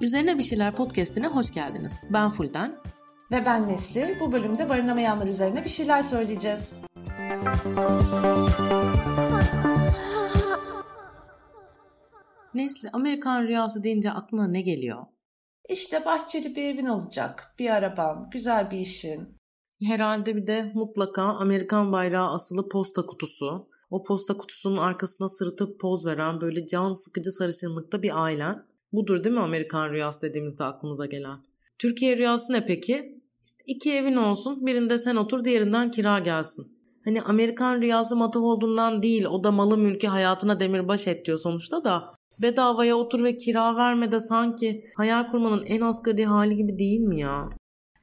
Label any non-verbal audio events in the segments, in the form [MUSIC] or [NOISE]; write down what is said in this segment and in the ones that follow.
Üzerine Bir Şeyler podcastine hoş geldiniz. Ben Fulden. Ve ben Nesli. Bu bölümde barınamayanlar üzerine bir şeyler söyleyeceğiz. Nesli, Amerikan rüyası deyince aklına ne geliyor? İşte bahçeli bir evin olacak, bir araban, güzel bir işin. Herhalde bir de mutlaka Amerikan bayrağı asılı posta kutusu. O posta kutusunun arkasına sırıtıp poz veren böyle can sıkıcı sarışınlıkta bir ailen. Budur değil mi Amerikan rüyası dediğimizde aklımıza gelen? Türkiye rüyası ne peki? İşte iki evin olsun, birinde sen otur, diğerinden kira gelsin. Hani Amerikan rüyası matah olduğundan değil, o da malı mülkü hayatına demirbaş et diyor sonuçta da. Bedavaya otur ve kira verme de sanki hayal kurmanın en asgari hali gibi değil mi ya?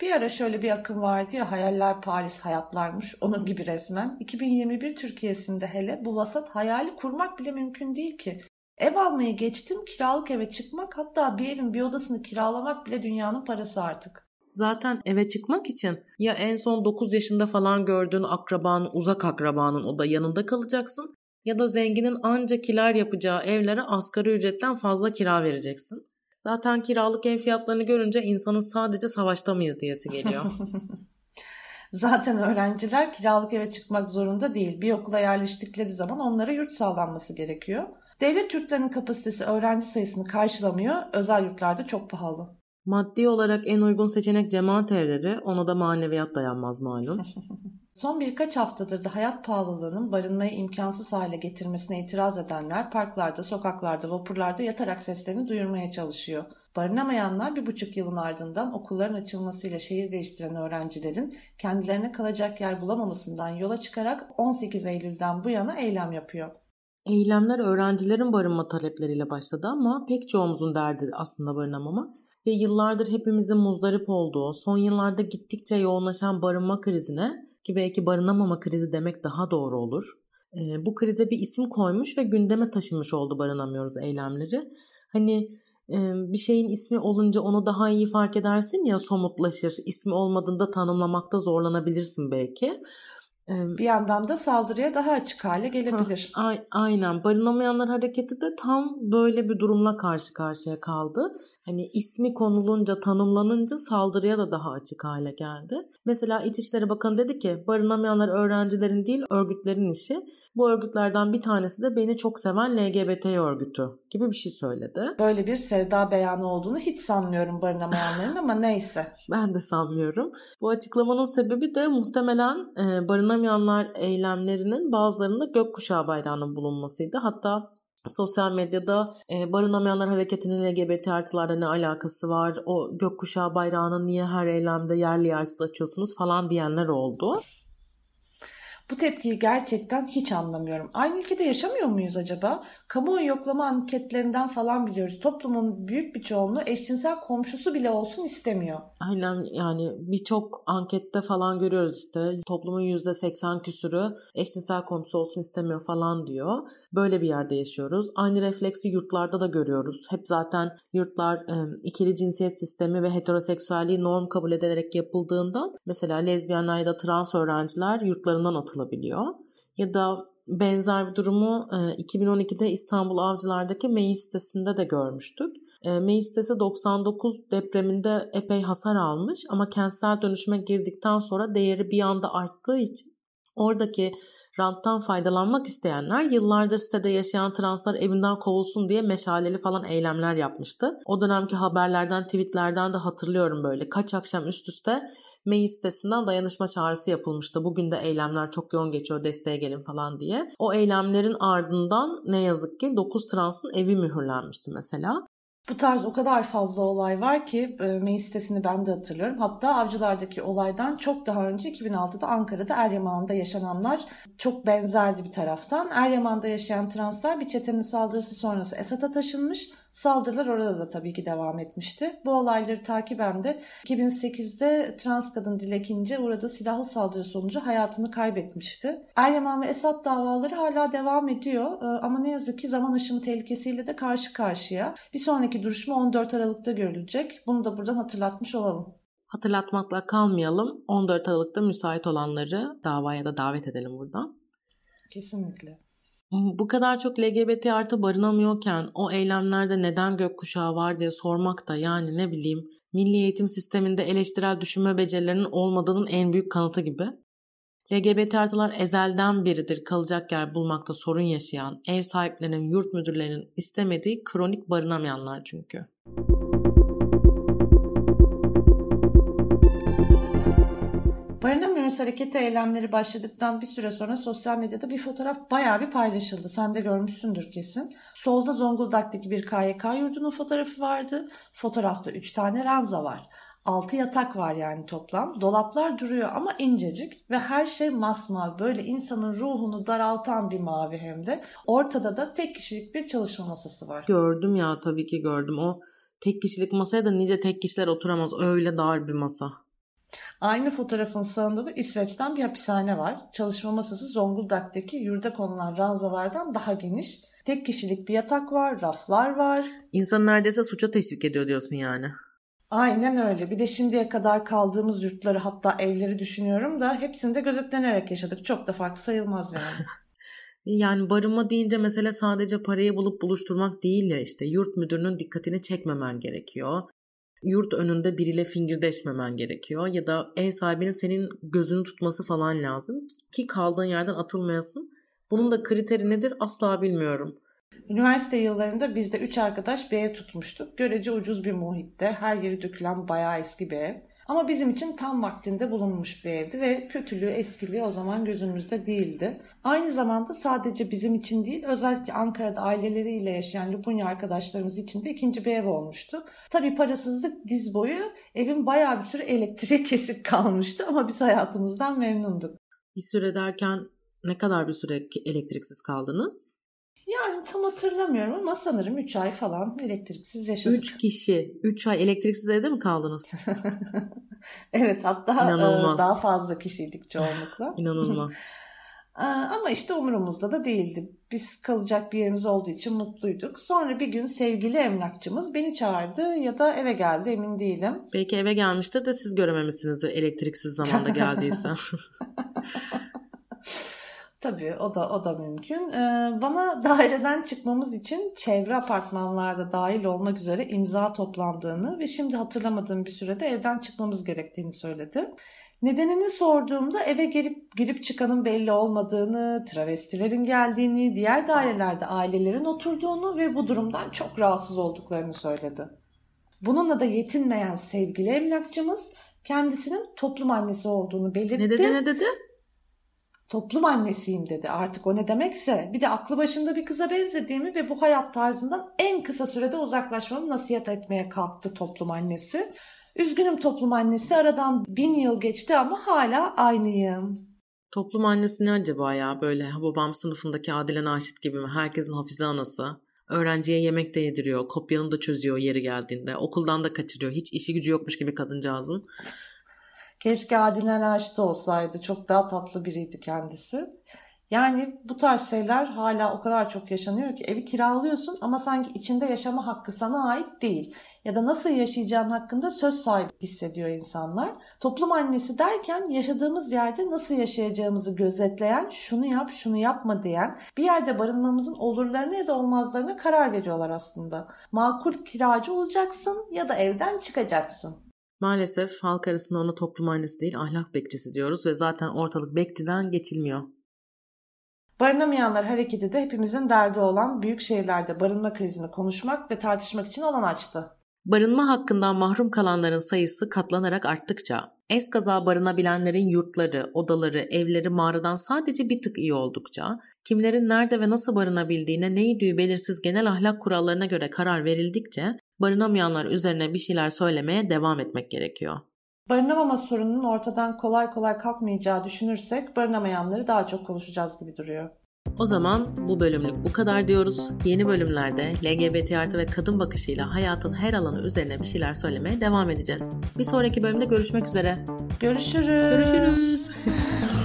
Bir ara şöyle bir akım vardı ya hayaller Paris hayatlarmış onun gibi resmen. 2021 Türkiye'sinde hele bu vasat hayali kurmak bile mümkün değil ki. Ev almayı geçtim kiralık eve çıkmak hatta bir evin bir odasını kiralamak bile dünyanın parası artık. Zaten eve çıkmak için ya en son 9 yaşında falan gördüğün akrabanın, uzak akrabanın o da yanında kalacaksın ya da zenginin anca kiler yapacağı evlere asgari ücretten fazla kira vereceksin. Zaten kiralık ev fiyatlarını görünce insanın sadece savaşta mıyız diyesi geliyor. [LAUGHS] Zaten öğrenciler kiralık eve çıkmak zorunda değil. Bir okula yerleştikleri zaman onlara yurt sağlanması gerekiyor. Devlet yurtlarının kapasitesi öğrenci sayısını karşılamıyor. Özel yurtlarda çok pahalı. Maddi olarak en uygun seçenek cemaat evleri. Ona da maneviyat dayanmaz malum. [LAUGHS] Son birkaç haftadır da hayat pahalılığının barınmayı imkansız hale getirmesine itiraz edenler parklarda, sokaklarda, vapurlarda yatarak seslerini duyurmaya çalışıyor. Barınamayanlar bir buçuk yılın ardından okulların açılmasıyla şehir değiştiren öğrencilerin kendilerine kalacak yer bulamamasından yola çıkarak 18 Eylül'den bu yana eylem yapıyor. Eylemler öğrencilerin barınma talepleriyle başladı ama pek çoğumuzun derdi aslında barınamama ve yıllardır hepimizin muzdarip olduğu, son yıllarda gittikçe yoğunlaşan barınma krizine ki belki barınamama krizi demek daha doğru olur. E, bu krize bir isim koymuş ve gündeme taşınmış oldu barınamıyoruz eylemleri. Hani e, bir şeyin ismi olunca onu daha iyi fark edersin ya somutlaşır. İsmi olmadığında tanımlamakta zorlanabilirsin belki. Bir yandan da saldırıya daha açık hale gelebilir. Ha, aynen. Barınamayanlar hareketi de tam böyle bir durumla karşı karşıya kaldı hani ismi konulunca, tanımlanınca saldırıya da daha açık hale geldi. Mesela İçişleri Bakanı dedi ki barınamayanlar öğrencilerin değil örgütlerin işi. Bu örgütlerden bir tanesi de beni çok seven LGBT örgütü gibi bir şey söyledi. Böyle bir sevda beyanı olduğunu hiç sanmıyorum barınamayanların ama neyse. [LAUGHS] Ben de sanmıyorum. Bu açıklamanın sebebi de muhtemelen e, barınamayanlar eylemlerinin bazılarında gökkuşağı bayrağının bulunmasıydı. Hatta sosyal medyada e, barınamayanlar hareketinin LGBT artılarla ne alakası var? O gökkuşağı bayrağını niye her eylemde yerli yersiz açıyorsunuz falan diyenler oldu. Bu tepkiyi gerçekten hiç anlamıyorum. Aynı ülkede yaşamıyor muyuz acaba? Kamuoyu yoklama anketlerinden falan biliyoruz. Toplumun büyük bir çoğunluğu eşcinsel komşusu bile olsun istemiyor. Aynen yani birçok ankette falan görüyoruz işte toplumun %80 küsürü eşcinsel komşusu olsun istemiyor falan diyor. Böyle bir yerde yaşıyoruz. Aynı refleksi yurtlarda da görüyoruz. Hep zaten yurtlar ikili cinsiyet sistemi ve heteroseksüelliği norm kabul edilerek yapıldığından mesela lezbiyenler ya da trans öğrenciler yurtlarından atılabiliyor. Ya da benzer bir durumu e, 2012'de İstanbul Avcılar'daki Meis sitesinde de görmüştük. Meis sitesi 99 depreminde epey hasar almış ama kentsel dönüşüme girdikten sonra değeri bir anda arttığı için oradaki ranttan faydalanmak isteyenler yıllardır sitede yaşayan translar evinden kovulsun diye meşaleli falan eylemler yapmıştı. O dönemki haberlerden, tweetlerden de hatırlıyorum böyle. Kaç akşam üst üste Meclis sitesinden dayanışma çağrısı yapılmıştı. Bugün de eylemler çok yoğun geçiyor desteğe gelin falan diye. O eylemlerin ardından ne yazık ki 9 transın evi mühürlenmişti mesela. Bu tarz o kadar fazla olay var ki e, meclis sitesini ben de hatırlıyorum. Hatta avcılardaki olaydan çok daha önce 2006'da Ankara'da Eryaman'da yaşananlar çok benzerdi bir taraftan. Eryaman'da yaşayan translar bir çetenin saldırısı sonrası Esat'a taşınmış Saldırılar orada da tabii ki devam etmişti. Bu olayları takiben de 2008'de trans kadın Dilek İnce uğradığı silahlı saldırı sonucu hayatını kaybetmişti. Eryaman ve Esat davaları hala devam ediyor ee, ama ne yazık ki zaman aşımı tehlikesiyle de karşı karşıya. Bir sonraki duruşma 14 Aralık'ta görülecek. Bunu da buradan hatırlatmış olalım. Hatırlatmakla kalmayalım. 14 Aralık'ta müsait olanları davaya da davet edelim buradan. Kesinlikle. Bu kadar çok LGBT artı barınamıyorken o eylemlerde neden gökkuşağı var diye sormak da yani ne bileyim milli eğitim sisteminde eleştirel düşünme becerilerinin olmadığının en büyük kanıtı gibi. LGBT artılar ezelden beridir kalacak yer bulmakta sorun yaşayan, ev sahiplerinin, yurt müdürlerinin istemediği kronik barınamayanlar çünkü. Barınamıyoruz hareketi eylemleri başladıktan bir süre sonra sosyal medyada bir fotoğraf bayağı bir paylaşıldı. Sen de görmüşsündür kesin. Solda Zonguldak'taki bir KYK yurdunun fotoğrafı vardı. Fotoğrafta 3 tane ranza var. 6 yatak var yani toplam. Dolaplar duruyor ama incecik ve her şey masmavi. Böyle insanın ruhunu daraltan bir mavi hem de. Ortada da tek kişilik bir çalışma masası var. Gördüm ya tabii ki gördüm. O tek kişilik masaya da nice tek kişiler oturamaz. Öyle dar bir masa. Aynı fotoğrafın sağında da İsveç'ten bir hapishane var. Çalışma masası Zonguldak'taki yurda konulan ranzalardan daha geniş. Tek kişilik bir yatak var, raflar var. İnsan neredeyse suça teşvik ediyor diyorsun yani. Aynen öyle. Bir de şimdiye kadar kaldığımız yurtları hatta evleri düşünüyorum da hepsinde gözetlenerek yaşadık. Çok da farklı sayılmaz yani. [LAUGHS] yani barınma deyince mesele sadece parayı bulup buluşturmak değil ya işte yurt müdürünün dikkatini çekmemen gerekiyor yurt önünde biriyle fingirdeşmemen gerekiyor ya da ev sahibinin senin gözünü tutması falan lazım ki kaldığın yerden atılmayasın. Bunun da kriteri nedir asla bilmiyorum. Üniversite yıllarında biz de 3 arkadaş bir ev tutmuştuk. Görece ucuz bir muhitte, her yeri dökülen bayağı eski bir ev. Ama bizim için tam vaktinde bulunmuş bir evdi ve kötülüğü, eskiliği o zaman gözümüzde değildi. Aynı zamanda sadece bizim için değil, özellikle Ankara'da aileleriyle yaşayan Lubunya arkadaşlarımız için de ikinci bir ev olmuştu. Tabii parasızlık diz boyu, evin bayağı bir süre elektriği [LAUGHS] kesik kalmıştı ama biz hayatımızdan memnunduk. Bir süre derken ne kadar bir süre elektriksiz kaldınız? Yani tam hatırlamıyorum ama sanırım 3 ay falan elektriksiz yaşadık. 3 kişi 3 ay elektriksiz evde mi kaldınız? [LAUGHS] evet hatta e, İnanılmaz. daha fazla kişiydik çoğunlukla. [LAUGHS] İnanılmaz. [LAUGHS] Ama işte umurumuzda da değildi. Biz kalacak bir yerimiz olduğu için mutluyduk. Sonra bir gün sevgili emlakçımız beni çağırdı ya da eve geldi emin değilim. Belki eve gelmiştir de siz görememişsinizdir elektriksiz zamanda geldiyse. Tabii o da o da mümkün. Ee, bana [LAUGHS] daireden çıkmamız için çevre apartmanlarda dahil olmak üzere imza toplandığını ve şimdi hatırlamadığım bir sürede evden çıkmamız gerektiğini söyledi. Nedenini sorduğumda eve girip girip çıkanın belli olmadığını, travestilerin geldiğini, diğer dairelerde ailelerin oturduğunu ve bu durumdan çok rahatsız olduklarını söyledi. Bununla da yetinmeyen sevgili emlakçımız kendisinin toplum annesi olduğunu belirtti. Ne dedi ne dedi? Toplum annesiyim dedi. Artık o ne demekse bir de aklı başında bir kıza benzediğimi ve bu hayat tarzından en kısa sürede uzaklaşmamı nasihat etmeye kalktı toplum annesi. Üzgünüm toplum annesi aradan bin yıl geçti ama hala aynıyım. Toplum annesi ne acaba ya böyle babam sınıfındaki Adile Naşit gibi mi? Herkesin hafize anası. Öğrenciye yemek de yediriyor, kopyanı da çözüyor yeri geldiğinde. Okuldan da kaçırıyor. Hiç işi gücü yokmuş gibi kadıncağızın. Keşke Adile Naşit olsaydı. Çok daha tatlı biriydi kendisi. Yani bu tarz şeyler hala o kadar çok yaşanıyor ki evi kiralıyorsun ama sanki içinde yaşama hakkı sana ait değil. Ya da nasıl yaşayacağın hakkında söz sahibi hissediyor insanlar. Toplum annesi derken yaşadığımız yerde nasıl yaşayacağımızı gözetleyen, şunu yap, şunu yapma diyen, bir yerde barınmamızın olurlarına ya da olmazlarına karar veriyorlar aslında. Makul kiracı olacaksın ya da evden çıkacaksın. Maalesef halk arasında ona toplum annesi değil ahlak bekçisi diyoruz ve zaten ortalık bekçiden geçilmiyor. Barınamayanlar hareketi de hepimizin derdi olan büyük şehirlerde barınma krizini konuşmak ve tartışmak için alan açtı. Barınma hakkından mahrum kalanların sayısı katlanarak arttıkça, eskaza barınabilenlerin yurtları, odaları, evleri mağaradan sadece bir tık iyi oldukça, kimlerin nerede ve nasıl barınabildiğine neydi belirsiz genel ahlak kurallarına göre karar verildikçe barınamayanlar üzerine bir şeyler söylemeye devam etmek gerekiyor. Barınamama sorununun ortadan kolay kolay kalkmayacağı düşünürsek barınamayanları daha çok konuşacağız gibi duruyor. O zaman bu bölümlük bu kadar diyoruz. Yeni bölümlerde LGBT artı ve kadın bakışıyla hayatın her alanı üzerine bir şeyler söylemeye devam edeceğiz. Bir sonraki bölümde görüşmek üzere. Görüşürüz. Görüşürüz. [LAUGHS]